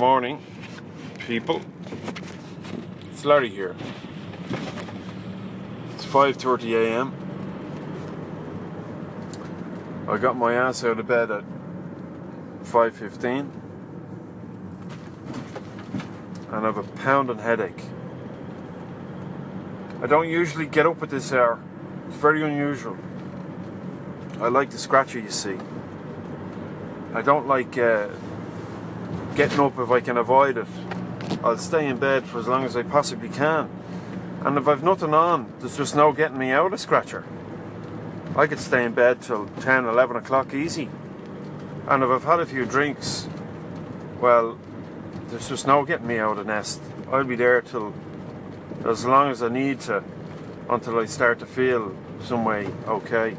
morning, people. It's Larry here. It's 5:30 a.m. I got my ass out of bed at 5:15, and I've a pounding headache. I don't usually get up at this hour. It's very unusual. I like the scratcher, you see. I don't like uh, getting up if I can avoid it. I'll stay in bed for as long as I possibly can. And if I've nothing on, there's just no getting me out of scratcher. I could stay in bed till 10, 11 o'clock easy. And if I've had a few drinks, well, there's just no getting me out of nest. I'll be there till as long as I need to until I start to feel some way okay.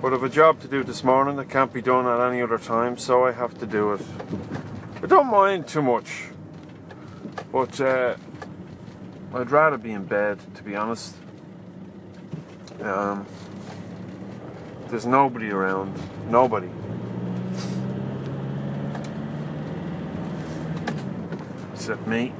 But I've a job to do this morning that can't be done at any other time, so I have to do it. I don't mind too much, but uh, I'd rather be in bed, to be honest. Um, there's nobody around, nobody. Except me.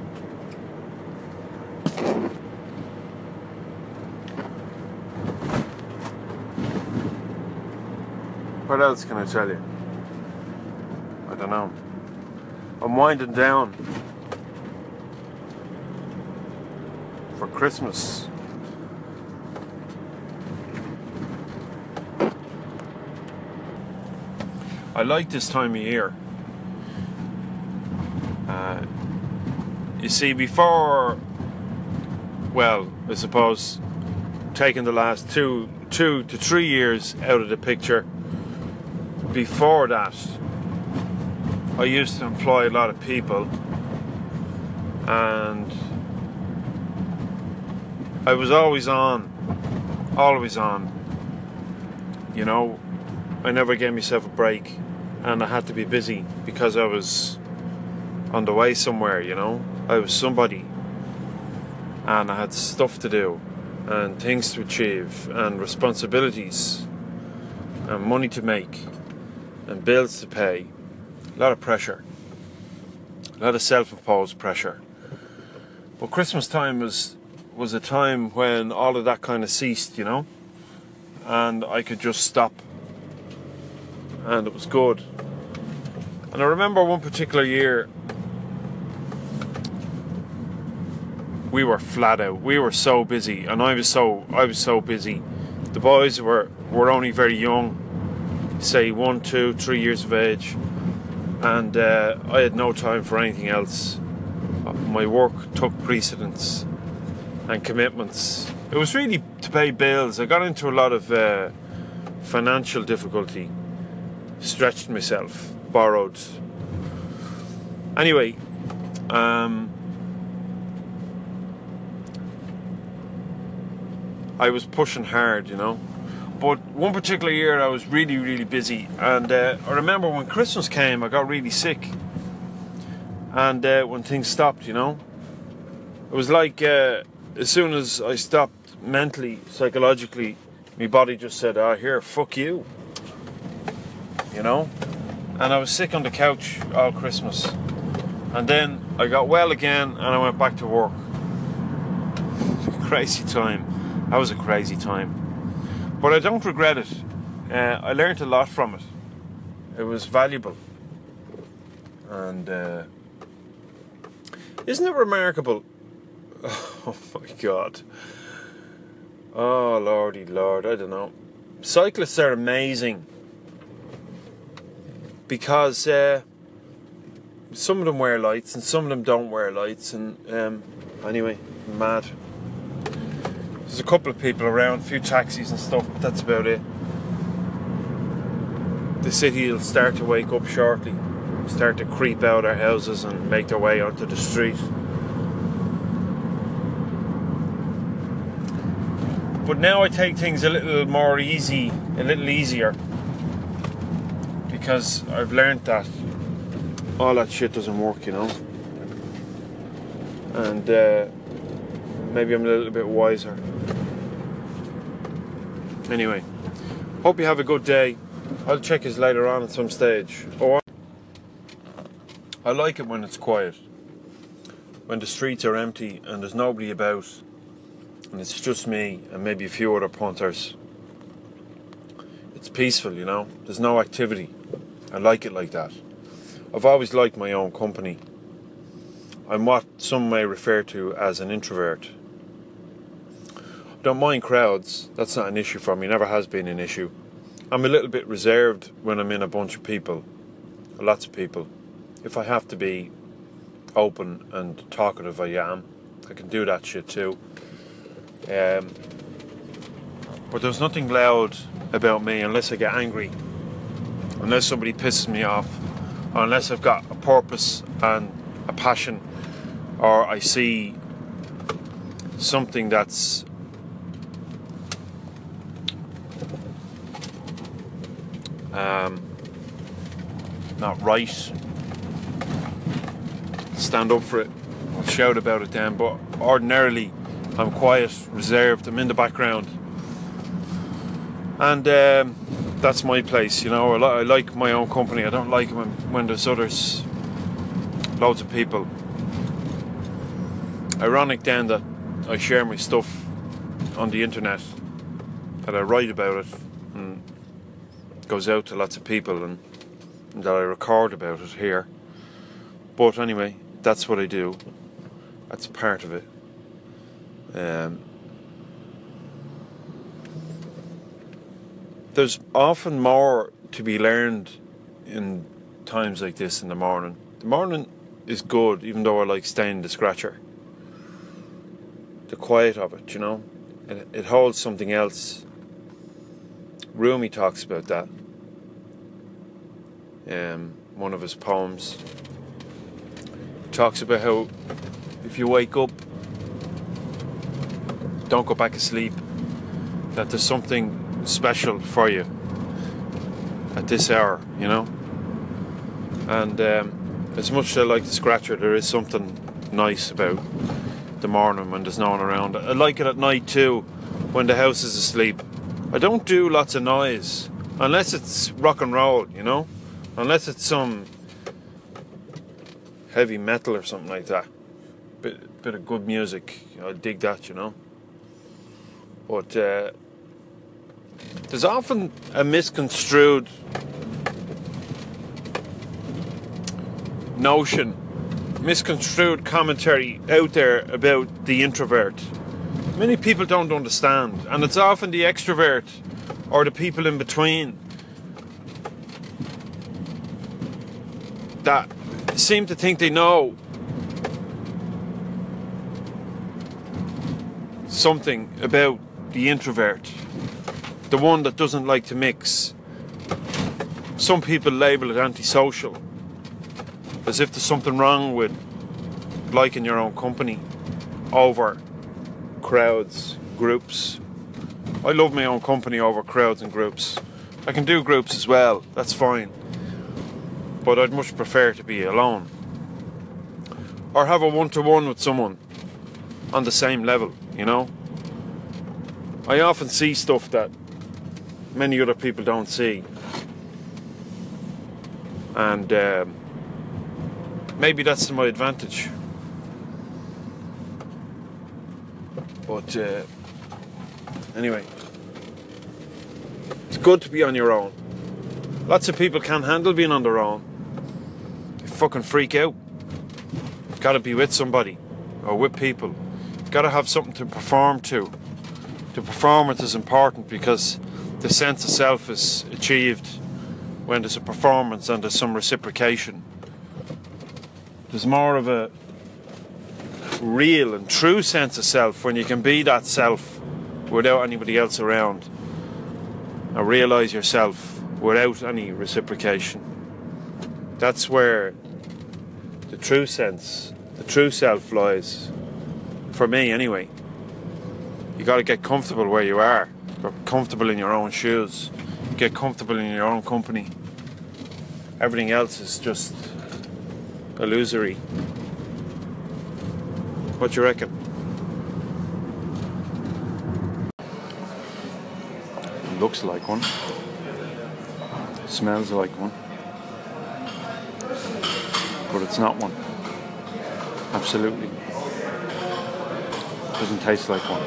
What else can I tell you? I don't know. I'm winding down for Christmas. I like this time of year. Uh, you see, before, well, I suppose, taking the last two, two to three years out of the picture, before that, I used to employ a lot of people, and I was always on, always on. You know, I never gave myself a break, and I had to be busy because I was on the way somewhere. You know, I was somebody, and I had stuff to do, and things to achieve, and responsibilities, and money to make and bills to pay. A lot of pressure. A lot of self-imposed pressure. But Christmas time was was a time when all of that kind of ceased, you know, and I could just stop, and it was good. And I remember one particular year, we were flat out. We were so busy, and I was so I was so busy. The boys were were only very young, say one, two, three years of age, and uh, I had no time for anything else. My work took precedence and commitments. It was really to pay bills. I got into a lot of uh, financial difficulty, stretched myself, borrowed. Anyway, um, I was pushing hard, you know. But one particular year, I was really, really busy, and uh, I remember when Christmas came, I got really sick, and uh, when things stopped, you know, it was like uh, as soon as I stopped mentally, psychologically, my body just said, "Ah, here, fuck you," you know, and I was sick on the couch all Christmas, and then I got well again, and I went back to work. crazy time. That was a crazy time. But I don't regret it. Uh, I learned a lot from it. It was valuable. And uh, isn't it remarkable? Oh my god. Oh lordy lord, I don't know. Cyclists are amazing because uh, some of them wear lights and some of them don't wear lights. And um, anyway, mad. There's a couple of people around, a few taxis and stuff, but that's about it. The city will start to wake up shortly, start to creep out our houses and make their way onto the street. But now I take things a little more easy, a little easier, because I've learned that all that shit doesn't work, you know. And uh, maybe I'm a little bit wiser. Anyway, hope you have a good day. I'll check his later on at some stage. Oh, I like it when it's quiet. When the streets are empty and there's nobody about and it's just me and maybe a few other punters. It's peaceful, you know. There's no activity. I like it like that. I've always liked my own company. I'm what some may refer to as an introvert. Don't mind crowds, that's not an issue for me, never has been an issue. I'm a little bit reserved when I'm in a bunch of people, lots of people. If I have to be open and talkative, I am. I can do that shit too. Um, but there's nothing loud about me unless I get angry, unless somebody pisses me off, unless I've got a purpose and a passion, or I see something that's um, not right. Stand up for it. I'll shout about it then. But ordinarily, I'm quiet, reserved. I'm in the background, and um, that's my place. You know, I, like my own company. I don't like when when there's others, loads of people. Ironic then that I share my stuff on the internet, that I write about it, goes out to lots of people, and, that I record about it here. But anyway, that's what I do. That's part of it. Um, there's often more to be learned in times like this in the morning. The morning is good, even though I like staying the scratcher. The quiet of it, you know, it, it holds something else. Rumi talks about that. Um, one of his poems he talks about how if you wake up don't go back asleep. That there's something special for you at this hour, you know. And um, as much as I like the scratcher, there is something nice about the morning when there's no one around. I like it at night too, when the house is asleep. I don't do lots of noise unless it's rock and roll, you know, unless it's some heavy metal or something like that. Bit bit of good music, I dig that, you know. But uh, there's often a misconstrued notion, misconstrued commentary out there about the introvert. Many people don't understand, and it's often the extrovert or the people in between that seem to think they know something about the introvert, the one that doesn't like to mix. Some people label it antisocial, as if there's something wrong with liking your own company over crowds, groups. I love my own company over crowds and groups. I can do groups as well, that's fine. But I'd much prefer to be alone. Or have a one to one with someone on the same level, you know? I often see stuff that many other people don't see. And um, maybe that's to my advantage. But uh, anyway, it's good to be on your own. Lots of people can't handle being on their own. They fucking freak out. You've got to be with somebody or with people. You've got to have something to perform to. The performance is important because the sense of self is achieved when there's a performance and there's some reciprocation. There's more of a real and true sense of self when you can be that self without anybody else around and realize yourself without any reciprocation. That's where the true sense, the true self lies. For me, anyway. You got to get comfortable where you are, get comfortable in your own shoes, get comfortable in your own company. Everything else is just illusory. What you reckon? Looks like one. Smells like one. but it's not one. Absolutely. Doesn't taste like one.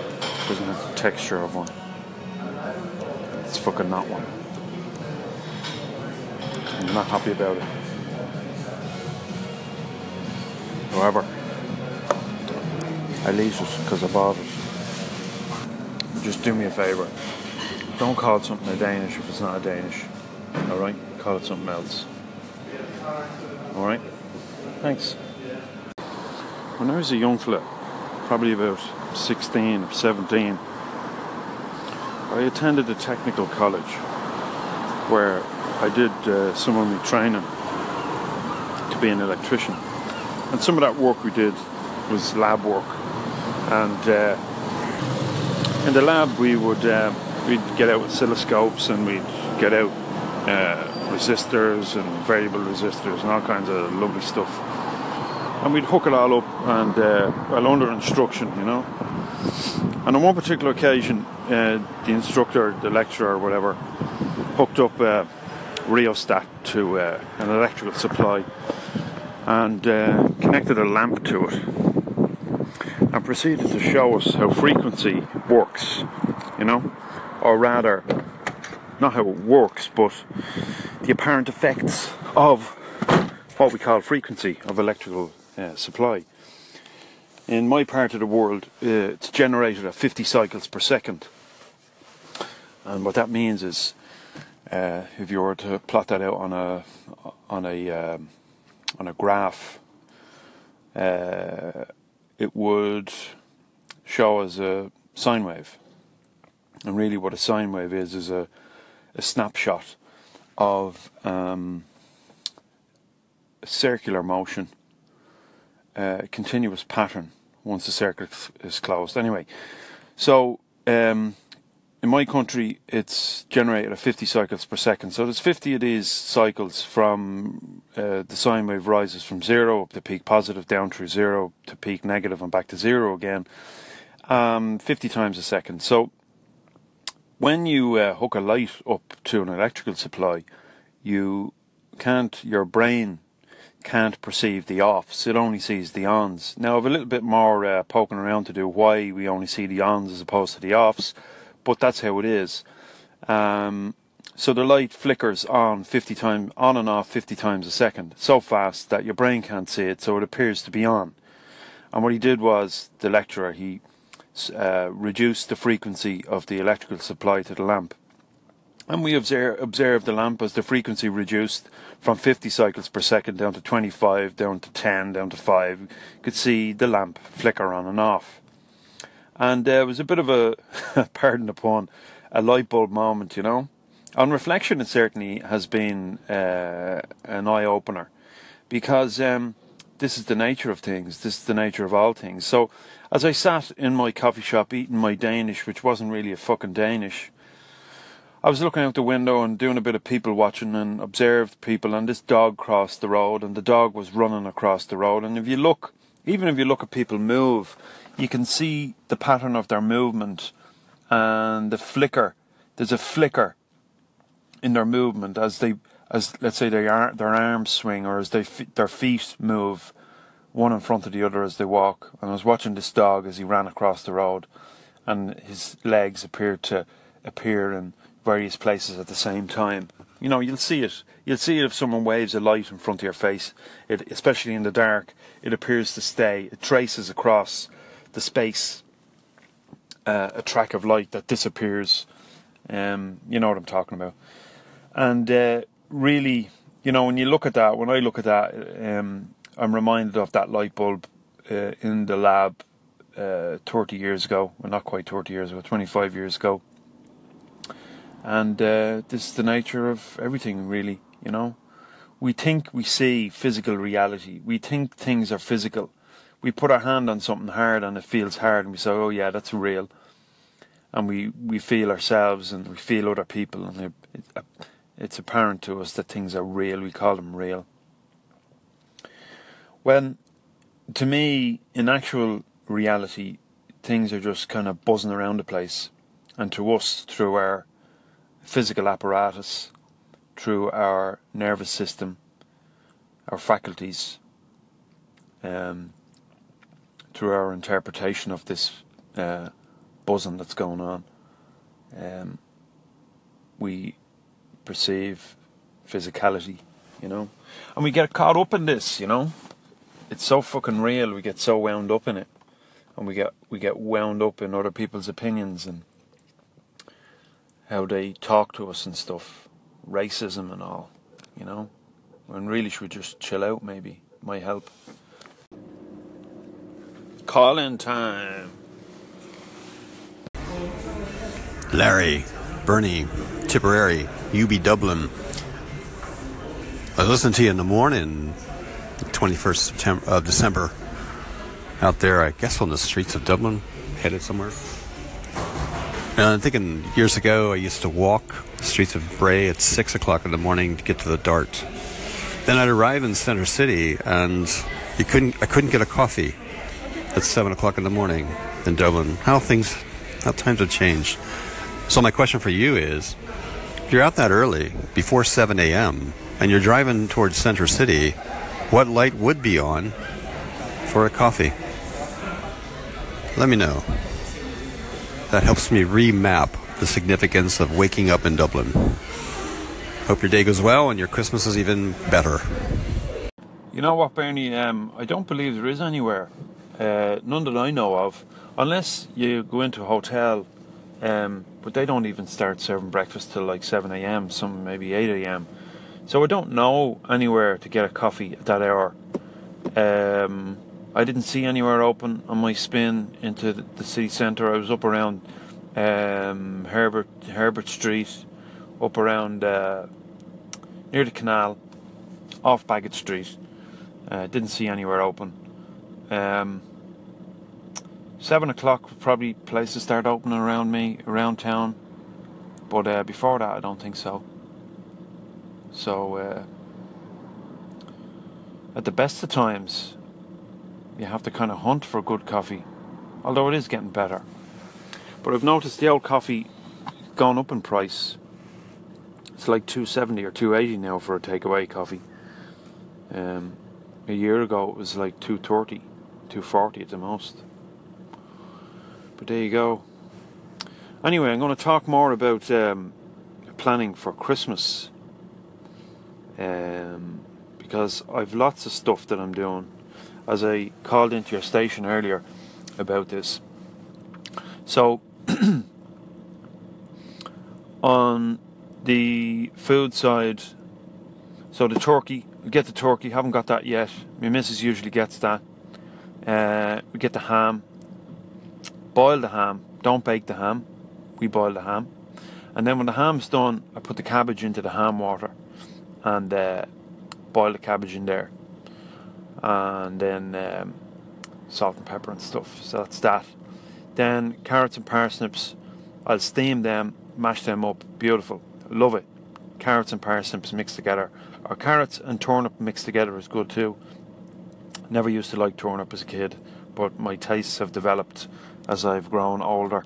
Doesn't have the texture of one. It's fucking not one. I'm not happy about it. However, I leave it because I bought it. Just do me a favour. Don't call it something a Danish if it's not a Danish. Alright? Call it something else. Alright? Thanks. When I was a young fella, probably about 16 or 17, I attended a technical college where I did uh, some of my training to be an electrician. And some of that work we did was lab work. And uh, in the lab, we would uh, we'd get out oscilloscopes and we'd get out uh, resistors and variable resistors and all kinds of lovely stuff. And we'd hook it all up and uh, well under instruction, you know. And on one particular occasion, uh, the instructor, the lecturer, or whatever, hooked up a rheostat to uh, an electrical supply and uh, connected a lamp to it proceeded to show us how frequency works, you know, or rather, not how it works, but the apparent effects of what we call frequency of electrical uh, supply. In my part of the world, uh, it's generated at 50 cycles per second. And what that means is, uh, if you were to plot that out on a on a um, on a graph, uh, it would show as a sine wave. And really, what a sine wave is is a, a snapshot of um, a circular motion, a continuous pattern once the circuit is closed. Anyway, so um, in my country, it's generated at 50 cycles per second. So there's 50 of these cycles from uh, the sine wave rises from zero up to peak positive, down through zero to peak negative, and back to zero again, um, 50 times a second. So when you uh, hook a light up to an electrical supply, you can't, your brain can't perceive the offs, it only sees the ons. Now, I've a little bit more uh, poking around to do why we only see the ons as opposed to the offs but that's how it is. Um, so the light flickers on 50 times, on and off 50 times a second, so fast that your brain can't see it, so it appears to be on. And what he did was, the lecturer, he uh, reduced the frequency of the electrical supply to the lamp. And we observe, observed the lamp as the frequency reduced from 50 cycles per second down to 25, down to 10, down to 5. You could see the lamp flicker on and off and uh, it was a bit of a, pardon the pun, a light bulb moment, you know. On reflection, it certainly has been uh, an eye opener because um, this is the nature of things. This is the nature of all things. So, as I sat in my coffee shop eating my Danish, which wasn't really a fucking Danish, I was looking out the window and doing a bit of people watching and observed people. And this dog crossed the road, and the dog was running across the road. And if you look, even if you look at people move, you can see the pattern of their movement and the flicker. There's a flicker in their movement as they, as let's say their their arms swing or as they their feet move, one in front of the other as they walk. And I was watching this dog as he ran across the road, and his legs appeared to appear in various places at the same time. You know, you'll see it. You'll see it if someone waves a light in front of your face. It, especially in the dark, it appears to stay. It traces across the space uh, a track of light that disappears. Um, you know what I'm talking about. And uh, really, you know, when you look at that, when I look at that, um, I'm reminded of that light bulb uh, in the lab uh, 30 years ago. Well, not quite 30 years ago, 25 years ago. And uh, this is the nature of everything, really, you know. We think we see physical reality. We think things are physical we put our hand on something hard and it feels hard and we say, oh yeah, that's real. And we, we feel ourselves and we feel other people and it, it, it's apparent to us that things are real. We call them real. When, to me, in actual reality, things are just kind of buzzing around the place. And to us, through our physical apparatus, through our nervous system, our faculties, um, through our interpretation of this uh, buzzing that's going on. Um, we perceive physicality, you know, and we get caught up in this, you know. It's so fucking real. We get so wound up in it, and we get we get wound up in other people's opinions and how they talk to us and stuff, racism and all, you know. When really should we just chill out? Maybe might help. Call in time. Larry, Bernie, Tipperary, UB Dublin. I listened to you in the morning, the 21st September, uh, December, out there, I guess on the streets of Dublin, headed somewhere. And I'm thinking years ago, I used to walk the streets of Bray at 6 o'clock in the morning to get to the Dart. Then I'd arrive in Center City, and you couldn't, I couldn't get a coffee at 7 o'clock in the morning in Dublin. How things, how times have changed. So my question for you is, if you're out that early, before 7 a.m., and you're driving towards Center City, what light would be on for a coffee? Let me know. That helps me remap the significance of waking up in Dublin. Hope your day goes well and your Christmas is even better. You know what, Bernie? Um, I don't believe there is anywhere, uh, none that I know of, unless you go into a hotel um, but they don't even start serving breakfast till like 7 a.m., some maybe 8 a.m. So I don't know anywhere to get a coffee at that hour. Um, I didn't see anywhere open on my spin into the city centre. I was up around um, Herbert Herbert Street, up around uh, near the canal, off Baggot Street. Uh, didn't see anywhere open. Um, seven o'clock probably places start opening around me around town. But uh, before that I don't think so. So uh, at the best of times you have to kind of hunt for good coffee although it is getting better. But I've noticed the old coffee gone up in price. It's like 270 or 280 now for a takeaway coffee. Um, a year ago it was like 230 240 at the most but there you go. Anyway, I'm going to talk more about um, planning for Christmas. Um, because I've lots of stuff that I'm doing. As I called into your station earlier about this. So, on the food side, so the turkey, we get the turkey, haven't got that yet. My missus usually gets that. Uh, we get the ham, boil the ham. Don't bake the ham. We boil the ham. And then when the ham's done, I put the cabbage into the ham water and uh, boil the cabbage in there. And then um, salt and pepper and stuff. So that's that. Then carrots and parsnips, I'll steam them, mash them up. Beautiful. Love it. Carrots and parsnips mixed together. Or carrots and turnip mixed together is good too. Never used to like turnip as a kid, but my tastes have developed as I've grown older.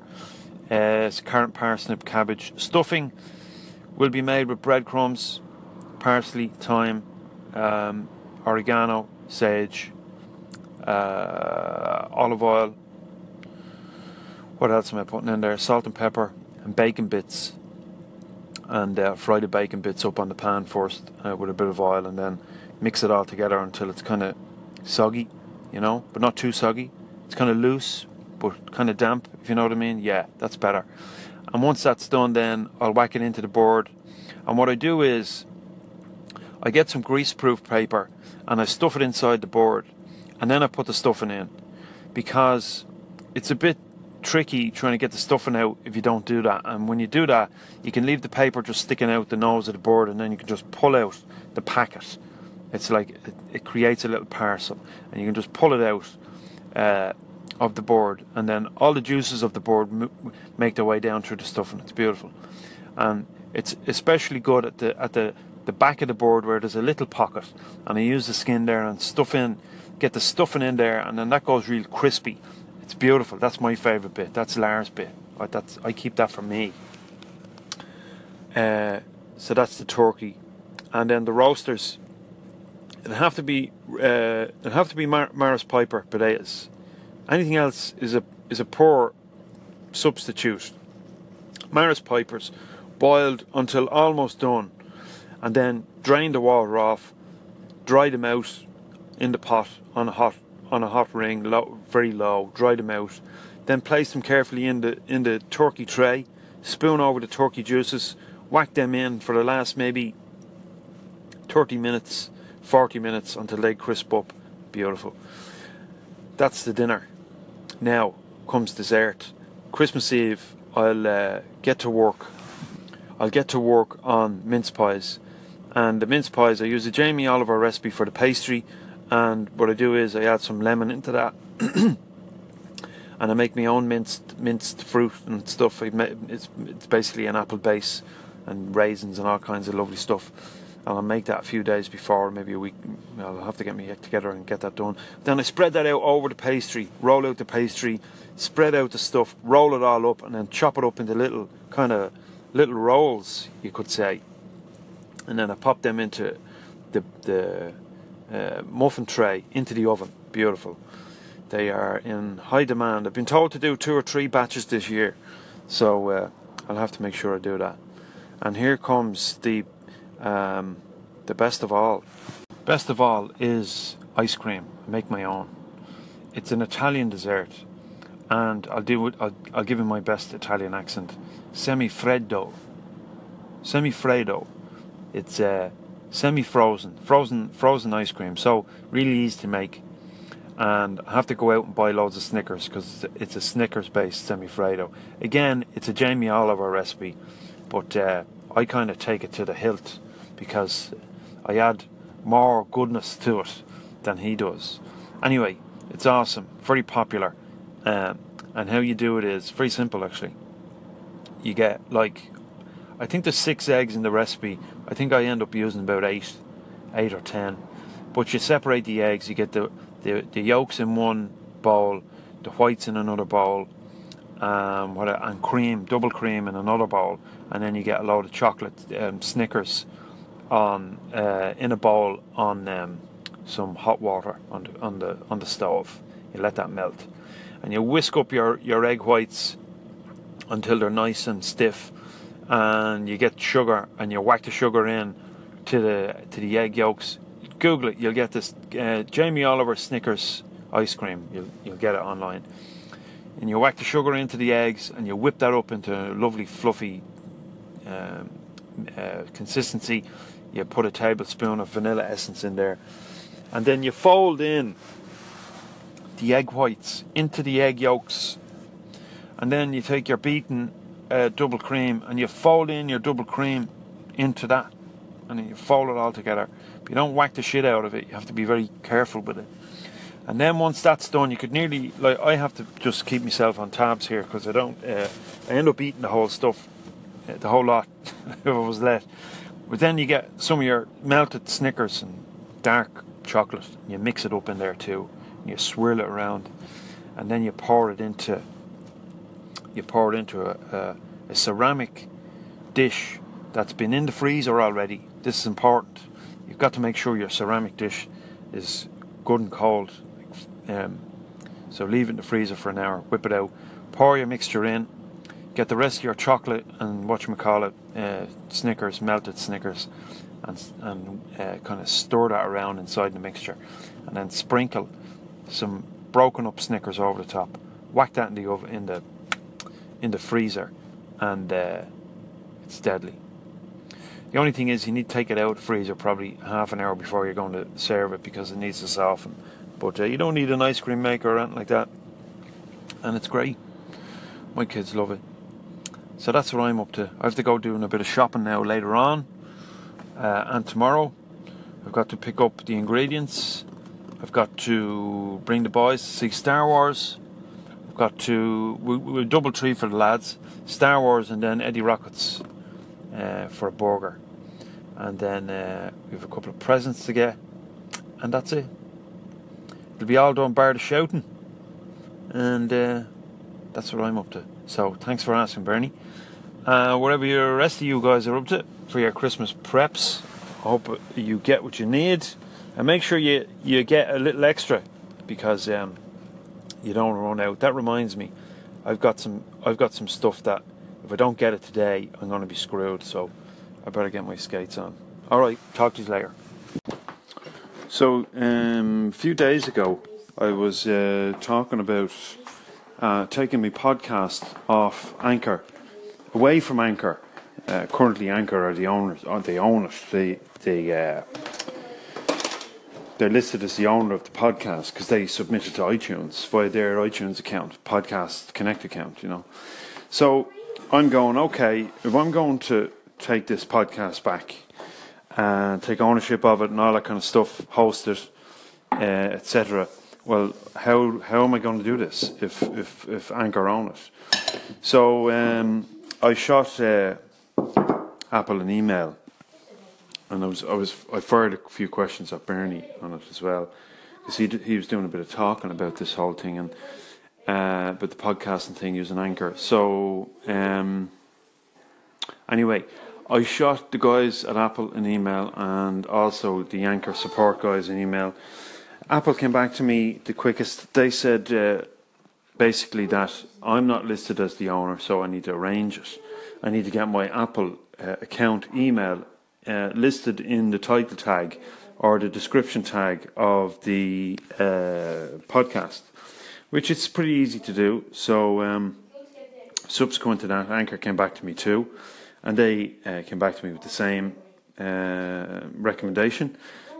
Uh, current parsnip cabbage stuffing will be made with breadcrumbs, parsley, thyme, um, oregano, sage, uh, olive oil. What else am I putting in there? Salt and pepper and bacon bits. And uh, fry the bacon bits up on the pan first uh, with a bit of oil and then mix it all together until it's kind of soggy, you know, but not too soggy. It's kind of loose, but kind of damp, if you know what I mean. Yeah, that's better. And once that's done, then I'll whack it into the board. And what I do is I get some grease-proof paper and I stuff it inside the board, and then I put the stuffing in because it's a bit tricky trying to get the stuffing out if you don't do that. And when you do that, you can leave the paper just sticking out the nose of the board, and then you can just pull out the packet. It's like it, it creates a little parcel, and you can just pull it out. Uh, of the board, and then all the juices of the board m- make their way down through the stuffing. It's beautiful, and it's especially good at the at the the back of the board where there's a little pocket, and I use the skin there and stuff in, get the stuffing in there, and then that goes real crispy. It's beautiful. That's my favourite bit. That's Lars' bit. I, that's I keep that for me. Uh, so that's the turkey, and then the roasters. it'll have to be uh, it'll have to be Mar- Maris Piper potatoes. Anything else is a is a poor substitute. Maris Pipers, boiled until almost done, and then drain the water off, dry them out in the pot on a hot on a hot ring, low, very low. Dry them out, then place them carefully in the in the turkey tray. Spoon over the turkey juices, whack them in for the last maybe 30 minutes, 40 minutes until they crisp up. Beautiful. That's the dinner. Now comes dessert. Christmas Eve, I'll uh, get to work. I'll get to work on mince pies. And the mince pies, I use a Jamie Oliver recipe for the pastry. And what I do is I add some lemon into that. and I make my own minced minced fruit and stuff. It's, it's basically an apple base and raisins and all kinds of lovely stuff. I'll make that a few days before, maybe a week. I'll have to get me together and get that done. Then I spread that out over the pastry, roll out the pastry, spread out the stuff, roll it all up, and then chop it up into little kind of little rolls, you could say. And then I pop them into the the uh, muffin tray into the oven. Beautiful. They are in high demand. I've been told to do two or three batches this year, so uh, I'll have to make sure I do that. And here comes the um, the best of all. Best of all is ice cream. I make my own. It's an Italian dessert, and I'll do it. I'll, I'll give you my best Italian accent. Semi freddo. Semi freddo. It's uh, semi frozen, frozen, ice cream. So really easy to make. And I have to go out and buy loads of Snickers because it's a Snickers based semi freddo. Again, it's a Jamie Oliver recipe, but uh, I kind of take it to the hilt because I add more goodness to it than he does. Anyway, it's awesome, very popular, um, and how you do it is very simple actually. You get like, I think there's six eggs in the recipe. I think I end up using about eight, eight or ten. But you separate the eggs. You get the the, the yolks in one bowl, the whites in another bowl, um, what and cream, double cream in another bowl, and then you get a load of chocolate um, Snickers on uh, in a bowl on um, some hot water on the, on the on the stove. You let that melt, and you whisk up your, your egg whites until they're nice and stiff, and you get sugar and you whack the sugar in to the to the egg yolks. Google it, you'll get this uh, Jamie Oliver Snickers ice cream. You'll you'll get it online, and you whack the sugar into the eggs and you whip that up into a lovely fluffy um, uh, consistency you put a tablespoon of vanilla essence in there, and then you fold in the egg whites into the egg yolks, and then you take your beaten uh, double cream and you fold in your double cream into that, and then you fold it all together. But you don't whack the shit out of it. You have to be very careful with it. And then once that's done, you could nearly like I have to just keep myself on tabs here because I don't. Uh, I end up eating the whole stuff, uh, the whole lot if I was let. But then you get some of your melted Snickers and dark chocolate, and you mix it up in there too. And you swirl it around, and then you pour it into you pour it into a, a, a ceramic dish that's been in the freezer already. This is important. You've got to make sure your ceramic dish is good and cold. Um, so leave it in the freezer for an hour, whip it out, pour your mixture in, get the rest of your chocolate and what you call it, uh, Snickers, melted Snickers, and and uh, kind of stir that around inside the mixture, and then sprinkle some broken up Snickers over the top. Whack that in the oven in the in the freezer, and uh, it's deadly. The only thing is you need to take it out of the freezer probably half an hour before you're going to serve it because it needs to soften. But uh, you don't need an ice cream maker or anything like that, and it's great. My kids love it. So that's what I'm up to. I have to go doing a bit of shopping now later on, uh, and tomorrow I've got to pick up the ingredients. I've got to bring the boys to see Star Wars. I've got to we, we'll double tree for the lads, Star Wars, and then Eddie Rockets uh, for a burger, and then uh, we have a couple of presents to get, and that's it. It'll be all done bar the shouting, and uh, that's what I'm up to. So thanks for asking, Bernie. Uh, whatever the rest of you guys are up to for your Christmas preps, I hope you get what you need and make sure you you get a little extra because um, you don't run out. That reminds me, I've got some I've got some stuff that if I don't get it today, I'm going to be screwed. So I better get my skates on. All right, talk to you later. So um, a few days ago, I was uh, talking about uh, taking my podcast off Anchor, away from Anchor. Uh, currently, Anchor are the owners. Are they own it? They they uh, they're listed as the owner of the podcast because they submit it to iTunes via their iTunes account, Podcast Connect account. You know, so I'm going okay. If I'm going to take this podcast back and take ownership of it and all that kind of stuff, host it, uh, etc. Well, how how am I going to do this if if if Anchor own it? So um, I shot uh, Apple an email, and I was I was I fired a few questions at Bernie on it as well, because he he was doing a bit of talking about this whole thing and uh, about the podcasting thing using Anchor. So um, anyway, I shot the guys at Apple an email and also the Anchor support guys an email. Apple came back to me the quickest. They said uh, basically that I'm not listed as the owner, so I need to arrange it. I need to get my Apple uh, account email uh, listed in the title tag or the description tag of the uh, podcast, which is pretty easy to do. So, um, subsequent to that, Anchor came back to me too, and they uh, came back to me with the same uh, recommendation.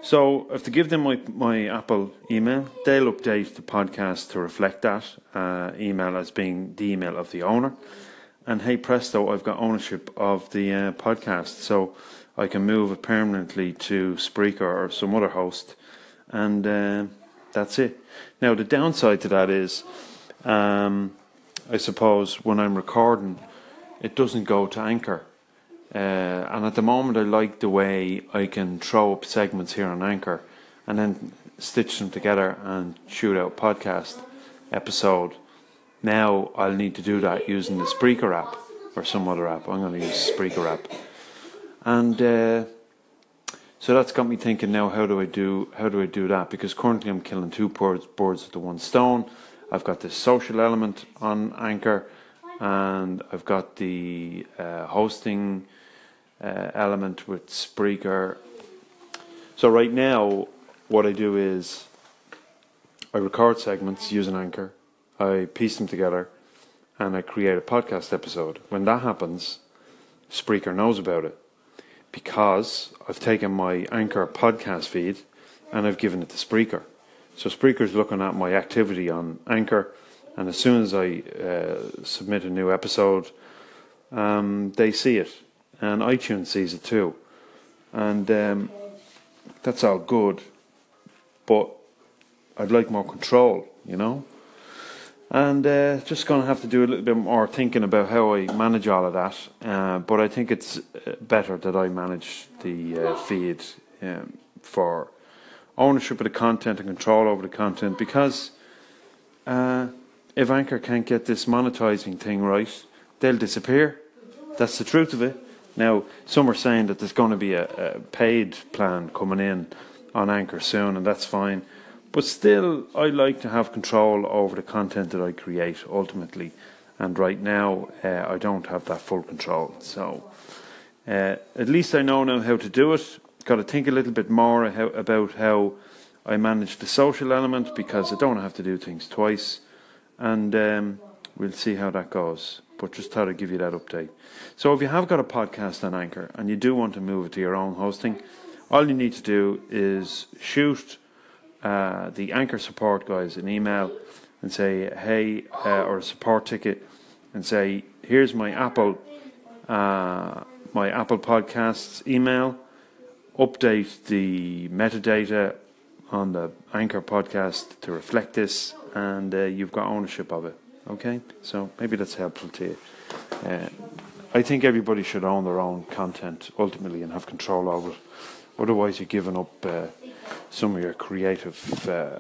So, if to give them my, my Apple email, they'll update the podcast to reflect that uh, email as being the email of the owner. And hey presto, I've got ownership of the uh, podcast. So, I can move it permanently to Spreaker or some other host. And uh, that's it. Now, the downside to that is, um, I suppose, when I'm recording, it doesn't go to Anchor. Uh, and at the moment, I like the way I can throw up segments here on Anchor and then stitch them together and shoot out podcast episode. Now I'll need to do that using the Spreaker app or some other app. I'm going to use Spreaker app, and uh, so that's got me thinking now. How do I do? How do I do that? Because currently I'm killing two birds, with the one stone. I've got this social element on Anchor, and I've got the uh, hosting uh, element with Spreaker. So right now, what I do is I record segments using Anchor, I piece them together, and I create a podcast episode. When that happens, Spreaker knows about it because I've taken my Anchor podcast feed and I've given it to Spreaker. So Spreaker's looking at my activity on Anchor, and as soon as I uh, submit a new episode, um, they see it and iTunes sees it too, and um, that's all good. But I'd like more control, you know, and uh, just going to have to do a little bit more thinking about how I manage all of that. Uh, but I think it's uh, better that I manage the uh, feed um, for ownership of the content and control over the content because uh, if Anchor can't get this monetizing thing right, they'll disappear. That's the truth of it. Now, some are saying that there's going to be a, a paid plan coming in on Anchor soon, and that's fine. But still, I like to have control over the content that I create ultimately. And right now, uh, I don't have that full control. So, uh, at least I know now how to do it. Got to think a little bit more how, about how I manage the social element because I don't have to do things twice. And um, we'll see how that goes but just thought I'd give you that update. So if you have got a podcast on Anchor and you do want to move it to your own hosting, all you need to do is shoot uh, the Anchor support guys an email and say, hey, uh, or a support ticket and say, here's my Apple, uh, my Apple Podcasts email. Update the metadata on the Anchor podcast to reflect this, and uh, you've got ownership of it. Okay, so maybe that's helpful to you. Uh, I think everybody should own their own content ultimately and have control over it. Otherwise, you're giving up uh, some of your creative uh,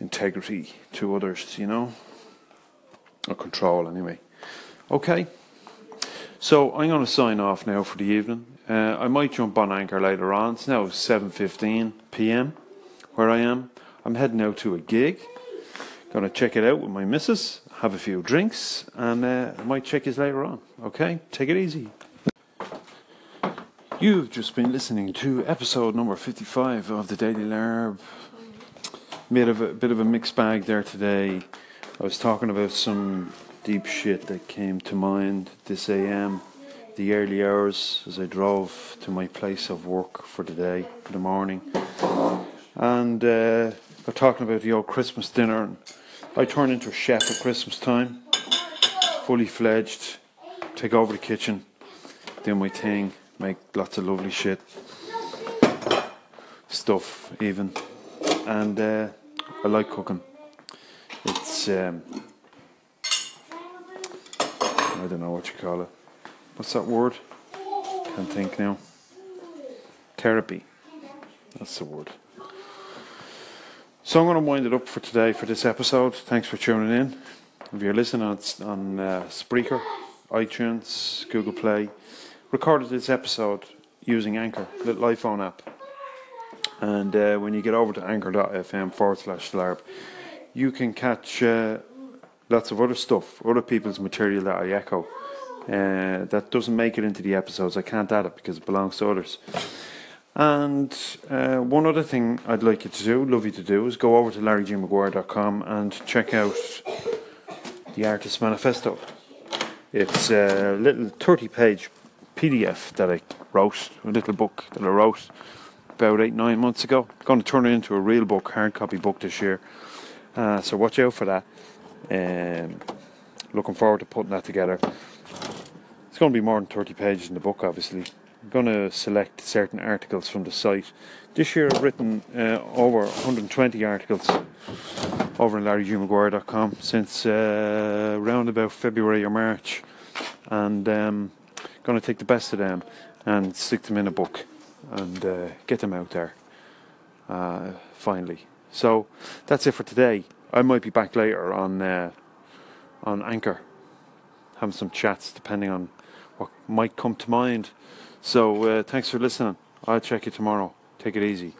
integrity to others, you know, or control anyway. Okay, so I'm going to sign off now for the evening. Uh, I might jump on Anchor later on. It's now 7:15 p.m. where I am. I'm heading out to a gig. Gonna check it out with my missus, have a few drinks, and uh, I might check it later on. Okay, take it easy. You've just been listening to episode number 55 of the Daily Larb. Bit of a bit of a mixed bag there today. I was talking about some deep shit that came to mind this AM, the early hours as I drove to my place of work for the day, for the morning, and uh, got talking about the old Christmas dinner. And I turn into a chef at Christmas time, fully fledged, take over the kitchen, do my thing, make lots of lovely shit, stuff even, and uh, I like cooking. It's um, I don't know what you call it. What's that word? Can't think now. Therapy. That's the word. So I'm going to wind it up for today for this episode. Thanks for tuning in. If you're listening on, on uh, Spreaker, iTunes, Google Play, recorded this episode using Anchor, the iPhone app. And uh, when you get over to anchor.fm forward slash larb, you can catch uh, lots of other stuff, other people's material that I echo. Uh, that doesn't make it into the episodes. I can't add it because it belongs to others. And uh, one other thing I'd like you to do, love you to do, is go over to larrygmaguire.com and check out the Artist Manifesto. It's a little 30 page PDF that I wrote, a little book that I wrote about eight, nine months ago. I'm going to turn it into a real book, hard copy book this year. Uh, so watch out for that. Um, looking forward to putting that together. It's going to be more than 30 pages in the book, obviously. Going to select certain articles from the site. This year I've written uh, over 120 articles over on larrygmaguire.com since uh, around about February or March. And um, going to take the best of them and stick them in a book and uh, get them out there uh, finally. So that's it for today. I might be back later on uh, on Anchor, having some chats depending on what might come to mind. So uh, thanks for listening. I'll check you tomorrow. Take it easy.